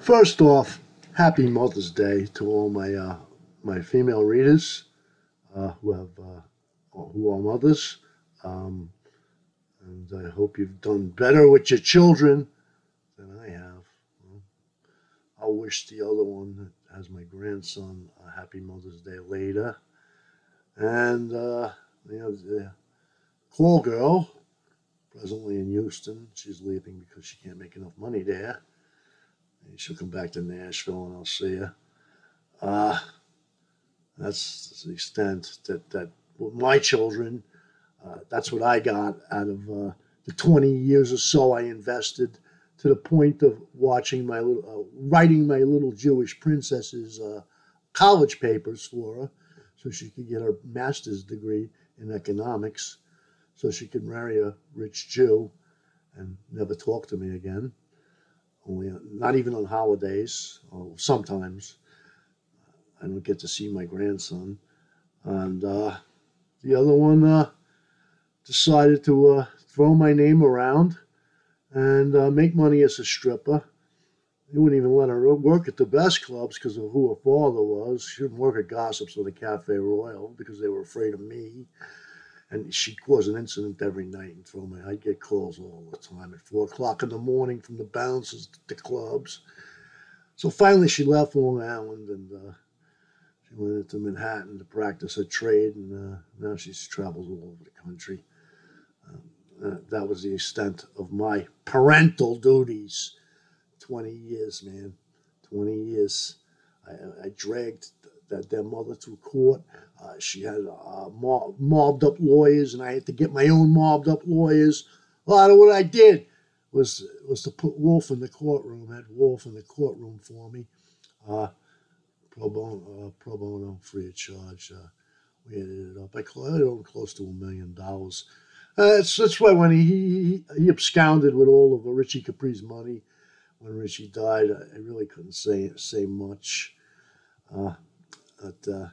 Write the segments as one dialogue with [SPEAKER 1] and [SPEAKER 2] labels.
[SPEAKER 1] First off, happy Mother's Day to all my uh, my female readers uh, who have uh, who are mothers, um, and I hope you've done better with your children than I have. I'll wish the other one that has my grandson a happy Mother's Day later, and uh, you know the call girl presently in Houston. She's leaving because she can't make enough money there. She'll come back to Nashville and I'll see her. Uh, that's the extent that, that my children, uh, that's what I got out of uh, the 20 years or so I invested to the point of watching my little, uh, writing my little Jewish princess's uh, college papers for her so she could get her master's degree in economics so she could marry a rich Jew and never talk to me again. Not even on holidays, or sometimes. I don't get to see my grandson. And uh, the other one uh, decided to uh, throw my name around and uh, make money as a stripper. They wouldn't even let her work at the best clubs because of who her father was. She didn't work at Gossips or the Cafe Royal because they were afraid of me and she'd cause an incident every night and throw me. I'd get calls all the time at four o'clock in the morning from the bouncers to the clubs. So finally, she left Long Island and uh, she went into Manhattan to practice her trade, and uh, now she's travels all over the country. Um, uh, that was the extent of my parental duties. Twenty years, man, twenty years. I, I dragged that their mother to court. Uh, she had uh, mob, mobbed up lawyers, and I had to get my own mobbed up lawyers. A lot of what I did was was to put Wolf in the courtroom. Had Wolf in the courtroom for me, uh, pro bono, uh, pro bono, free of charge. Uh, we ended up. I owned close to a million dollars. Uh, that's, that's why when he, he he absconded with all of Richie Capri's money, when Richie died, I really couldn't say say much. Uh, but uh,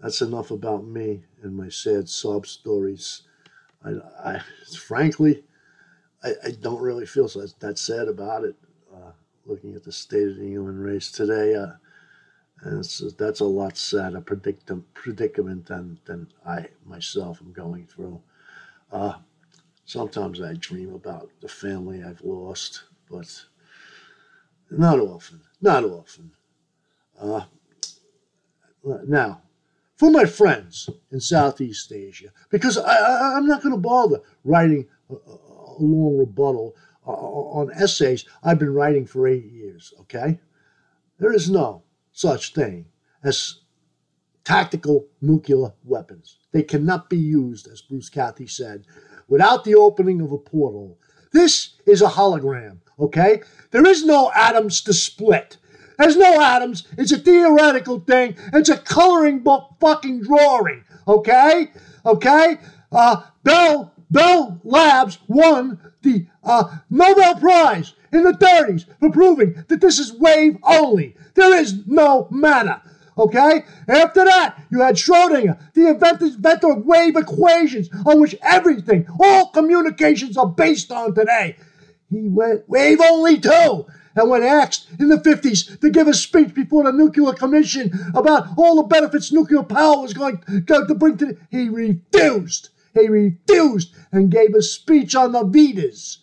[SPEAKER 1] that's enough about me and my sad sob stories. I, I frankly, I, I, don't really feel so that sad about it. Uh, looking at the state of the human race today, uh, and that's a lot sadder predicament than than I myself am going through. Uh, sometimes I dream about the family I've lost, but not often. Not often. Uh, now, for my friends in Southeast Asia, because I, am not going to bother writing a, a long rebuttal uh, on essays I've been writing for eight years, okay? There is no such thing as tactical nuclear weapons. They cannot be used, as Bruce Cathie said, without the opening of a portal. This is a hologram, okay? There is no atoms to split. There's no atoms. It's a theoretical thing. It's a coloring book fucking drawing. Okay? Okay? Uh, Bell, Bell Labs won the uh, Nobel Prize in the 30s for proving that this is wave only. There is no matter. Okay? After that, you had Schrodinger, the inventor of wave equations on which everything, all communications are based on today. He went wave only too and when asked in the 50s to give a speech before the Nuclear Commission about all the benefits nuclear power was going to bring to the, he refused. He refused and gave a speech on the Vedas.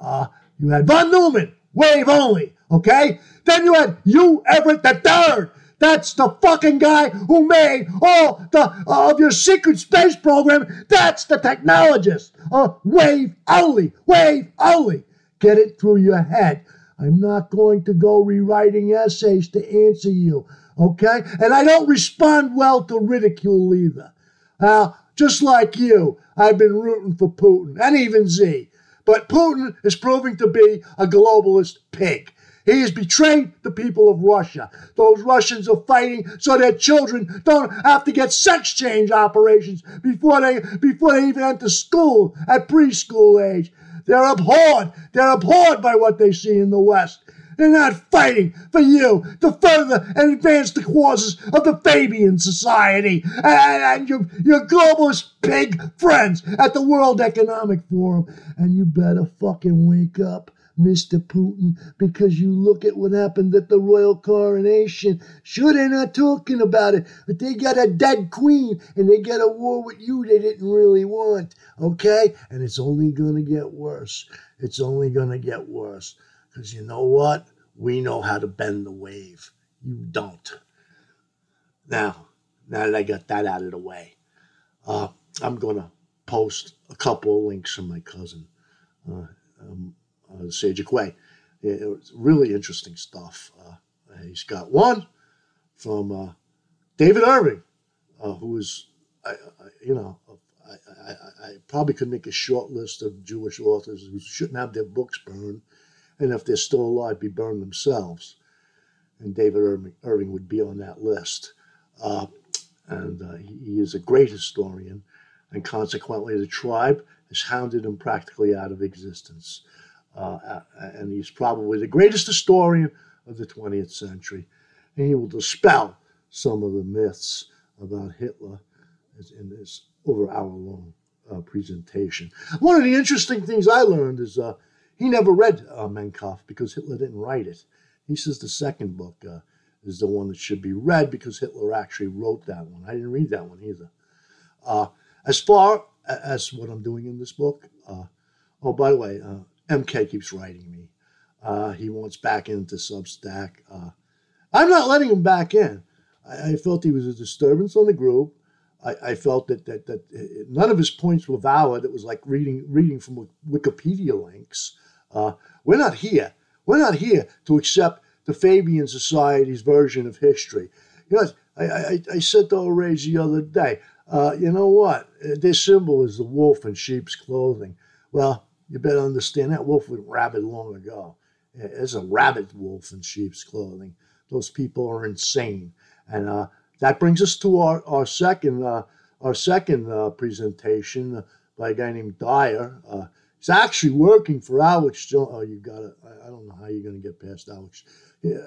[SPEAKER 1] Uh, you had von Neumann, wave only, okay? Then you had Hugh Everett III. That's the fucking guy who made all the uh, of your secret space program. That's the technologist. Uh, wave only, wave only. Get it through your head. I'm not going to go rewriting essays to answer you, okay? And I don't respond well to ridicule either. Uh, just like you, I've been rooting for Putin and even Z. But Putin is proving to be a globalist pig. He has betrayed the people of Russia. Those Russians are fighting so their children don't have to get sex change operations before they before they even enter school at preschool age. They're abhorred. They're abhorred by what they see in the West. They're not fighting for you to further and advance the causes of the Fabian Society and, and your, your globalist pig friends at the World Economic Forum. And you better fucking wake up Mr. Putin, because you look at what happened at the royal coronation. Sure, they're not talking about it, but they got a dead queen and they got a war with you they didn't really want, okay? And it's only going to get worse. It's only going to get worse. Because you know what? We know how to bend the wave. You don't. Now, now that I got that out of the way, uh, I'm going to post a couple of links from my cousin, uh, um, uh, Sage of Quay. It, it, was really interesting stuff. Uh, he's got one from uh, David Irving, uh, who is, I, I, you know, I, I, probably could make a short list of Jewish authors who shouldn't have their books burned, and if they're still alive, be burned themselves. And David Irving, Irving would be on that list. Uh, and uh, he, he is a great historian and consequently the tribe has hounded him practically out of existence. Uh, and he's probably the greatest historian of the 20th century. And he will dispel some of the myths about Hitler in this over hour long uh, presentation. One of the interesting things I learned is uh, he never read uh, because Hitler didn't write it. He says the second book uh, is the one that should be read because Hitler actually wrote that one. I didn't read that one either. Uh, as far as what I'm doing in this book, uh, oh, by the way, uh, MK keeps writing me. Uh, he wants back into Substack. Uh, I'm not letting him back in. I, I, felt he was a disturbance on the group. I, I, felt that, that that none of his points were valid. It was like reading reading from Wikipedia links. Uh, we're not here. We're not here to accept the Fabian Society's version of history. You know, I, I, I said to Rage the other day, uh, you know what? Their symbol is the wolf in sheep's clothing. Well, you better understand that wolf went rabid long ago. It's a rabid wolf in sheep's clothing. Those people are insane. And uh, that brings us to our, our second uh, our second uh, presentation by a guy named Dyer. Uh, he's actually working for Alex Jones. Oh, you got it. I don't know how you're going to get past Alex.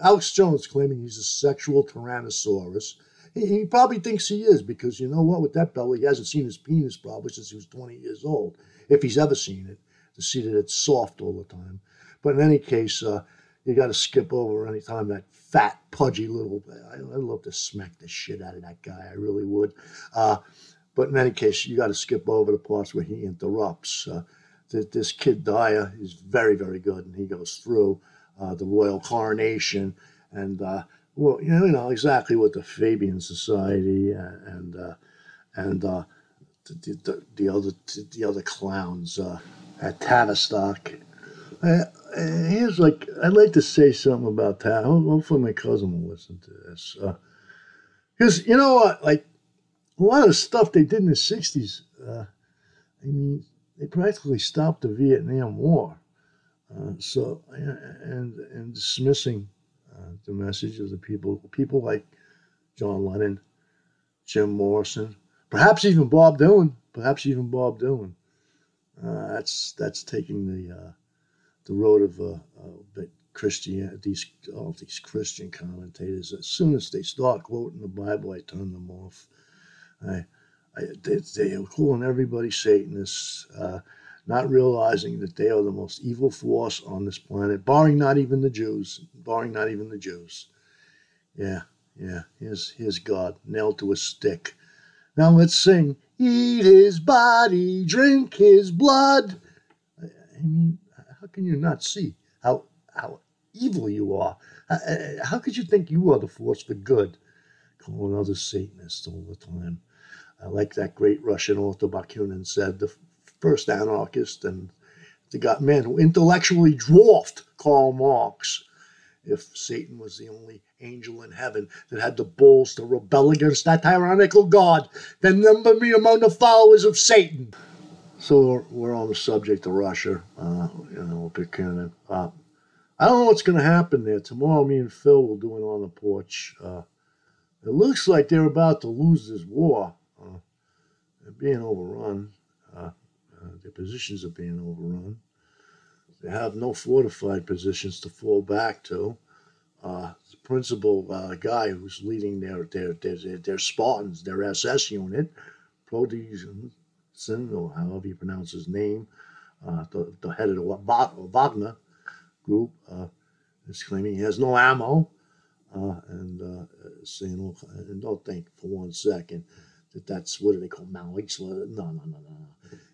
[SPEAKER 1] Alex Jones claiming he's a sexual tyrannosaurus he, he, probably thinks he is because you know what? With that belly, he hasn't seen his penis probably since he was 20 years old, if he's ever seen it, to see that it's soft all the time. But in any case, uh, you got to skip over any time that fat, pudgy little. I, I love to smack the shit out of that guy. I really would. Uh, but in any case, you got to skip over the parts where he interrupts. Uh, this kid Dyer is very, very good, and he goes through uh, the royal coronation and uh, well, you know, you know exactly what the Fabian Society and uh, and uh, the, the, the, other the other clowns at Tavistock. Uh, here's like I'd like to say something about that. Hopefully, my cousin will listen to this. Because uh, you know what, like a lot of stuff they did in the '60s. Uh, I mean, they practically stopped the Vietnam War. Uh, so and and dismissing uh, the message of the people, people like John Lennon, Jim Morrison, perhaps even Bob Dylan, perhaps even Bob Dylan. Uh, that's that's taking the uh, the road of uh, uh Christian these all these Christian commentators. As soon as they start quoting the Bible, I turn them off. I, I they, they are calling everybody Satanists. Uh, not realizing that they are the most evil force on this planet, barring not even the Jews, barring not even the Jews. Yeah, yeah, here's, here's God nailed to a stick. Now let's sing, Eat his body, drink his blood. I mean, how can you not see how, how evil you are? How could you think you are the force for good? Calling others Satanists all the time. I like that great Russian author Bakunin said, the first anarchist and the man who intellectually dwarfed Karl Marx. If Satan was the only angel in heaven that had the balls to rebel against that tyrannical God, then number me among the followers of Satan. So we're on the subject of Russia, uh, you know, Buchanan. Uh, I don't know what's going to happen there. Tomorrow, me and Phil will do it on the porch. Uh, it looks like they're about to lose this war. Uh, they're being overrun. Uh, uh, their positions are being overrun. They have no fortified positions to fall back to. Uh, the principal uh, guy who's leading their, their, their, their Spartans, their SS unit, Prodigen, or however you pronounce his name, uh, the, the head of the Wagner, group uh, is claiming he has no ammo uh, and uh, saying, all, and don't think for one second that that's what do they call malice? No, no, no, no, no.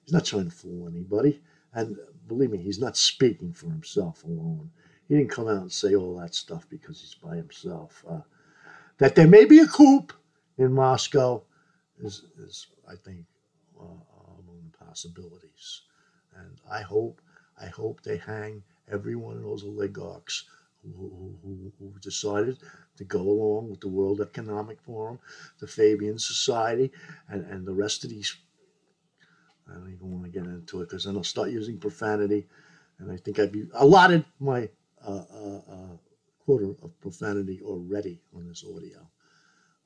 [SPEAKER 1] He's not trying to fool anybody. And believe me, he's not speaking for himself alone. He didn't come out and say all that stuff because he's by himself. Uh, that there may be a coup in Moscow is, is I think, uh, among the possibilities. And I hope, I hope they hang every one of those oligarchs who, who, who decided to go along with the World Economic Forum, the Fabian Society, and, and the rest of these. I don't even want to get into it because then I'll start using profanity, and I think I've allotted my uh, uh, uh, quarter of profanity already on this audio.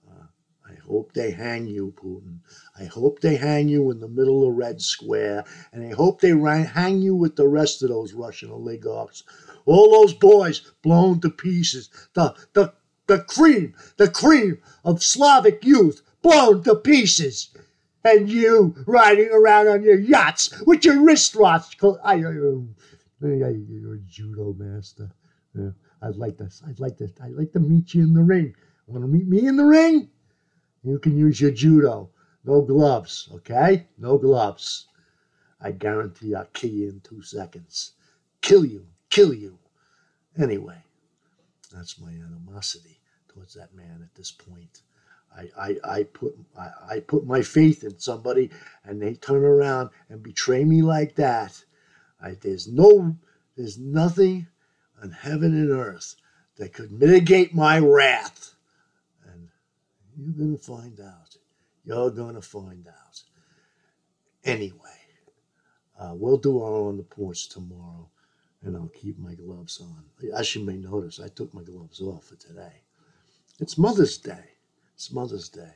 [SPEAKER 1] Uh, I hope they hang you, Putin. I hope they hang you in the middle of Red Square, and I hope they hang you with the rest of those Russian oligarchs all those boys blown to pieces. The, the, the cream, the cream of Slavic youth blown to pieces. And you riding around on your yachts with your wristwatch. I, you're a judo master. Yeah, I'd like to. I'd like to. I'd like to meet you in the ring. Want to meet me in the ring? You can use your judo. No gloves, okay? No gloves. I guarantee I'll kill you in two seconds. Kill you kill you. Anyway, that's my animosity towards that man at this point. I, I, I put I, I put my faith in somebody and they turn around and betray me like that. I, there's no there's nothing on heaven and earth that could mitigate my wrath. And you're gonna find out. You're gonna find out. Anyway, uh, we'll do our on the porch tomorrow and I'll keep my gloves on. As you may notice, I took my gloves off for today. It's Mother's Day. It's Mother's Day.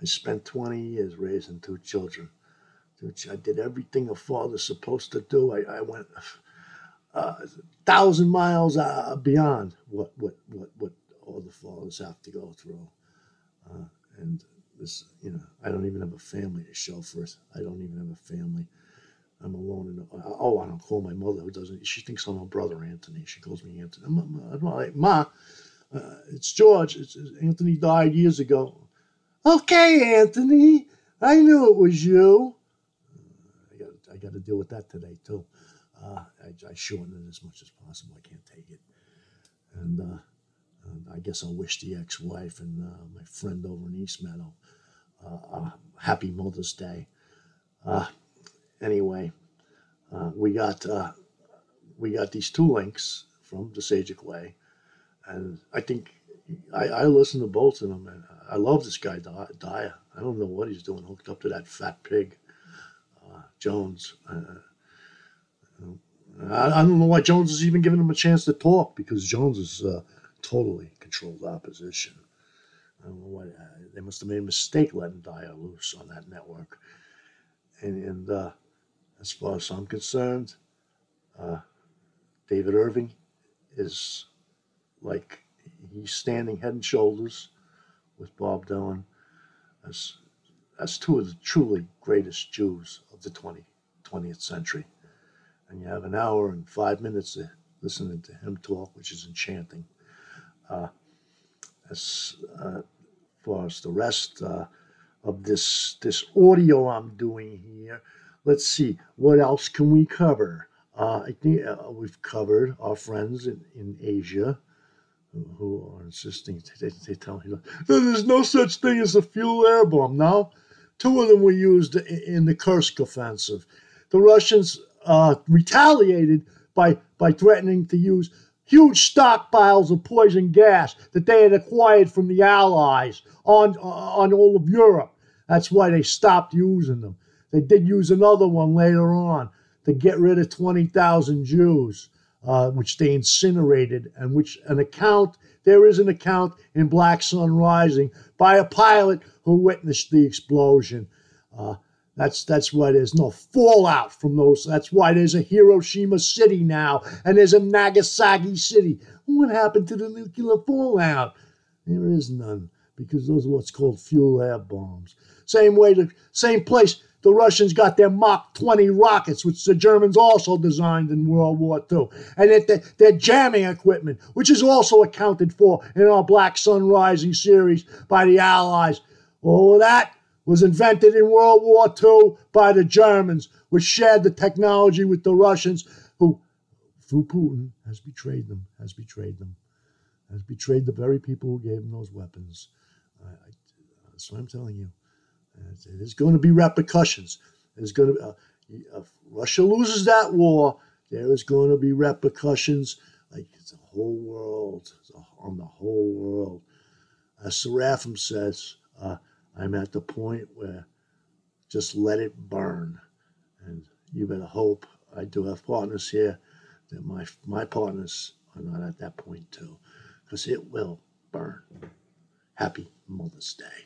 [SPEAKER 1] I spent 20 years raising two children. I did everything a father's supposed to do. I, I went a uh, thousand miles uh, beyond what, what, what, what all the fathers have to go through. Uh, and this, you know, I don't even have a family to show for it. I don't even have a family. I'm alone. And oh, I don't call my mother who doesn't. She thinks I'm her brother Anthony. She calls me Anthony. I'm, like, Ma, uh, it's George. It's, Anthony died years ago. Okay, Anthony. I knew it was you. Uh, I got to deal with that today too. Uh, I, I shorten it as much as possible. I can't take it. And uh, I guess I'll wish the ex-wife and uh, my friend over in East Meadow uh, happy Mother's Day anyway, we got we got these two links from the Sage of Quay, and I think I, I listen to both of them, and I love this guy Dyer. I don't know what he's doing, hooked up to that fat pig, uh, Jones. Uh, I, I, don't know why Jones is even giving him a chance to talk because Jones is uh, totally controlled opposition. I don't know why uh, they must have made a mistake letting Dyer loose on that network, and, and uh, as far as I'm concerned, uh, David Irving is like he's standing head and shoulders with Bob Dylan as as two of the truly greatest Jews of the 20, 20th century. And you have an hour and five minutes listening to him talk, which is enchanting. Uh, as uh, far as the rest uh, of this this audio I'm doing here, let's see, what else can we cover? Uh, I think uh, we've covered our friends in, in Asia who are insisting, they, they tell me there's no such thing as a fuel air bomb. Now, two of them were used in the Kursk offensive. The Russians uh, retaliated by, by threatening to use huge stockpiles of poison gas that they had acquired from the Allies on, on all of Europe. That's why they stopped using them. They did use another one later on to get rid of 20,000 Jews, uh, which they incinerated, and which an account, there is an account in Black Sun Rising by a pilot who witnessed the explosion. Uh, that's that's why there's no fallout from those. That's why there's a Hiroshima city now, and there's a Nagasaki city. What happened to the nuclear fallout? There is none because those are what's called fuel air bombs. Same way, the same place
[SPEAKER 2] the Russians got their Mach 20 rockets, which the Germans also designed in World War II, and that their jamming equipment, which is also accounted for in our Black Sun Rising series by the Allies. All of that was invented in World War II by the Germans, which shared the technology with the Russians, who, through Putin, has betrayed them, has betrayed them, has betrayed the very people who gave them those weapons. That's what I'm telling you. There's going to be repercussions. There's going to uh, if Russia loses that war, there is going to be repercussions. Like it's a whole world, on the whole world. As Seraphim says, uh, I'm at the point where just let it burn. And you better hope I do have partners here that my my partners are not at that point too, because it will burn. Happy Mother's Day.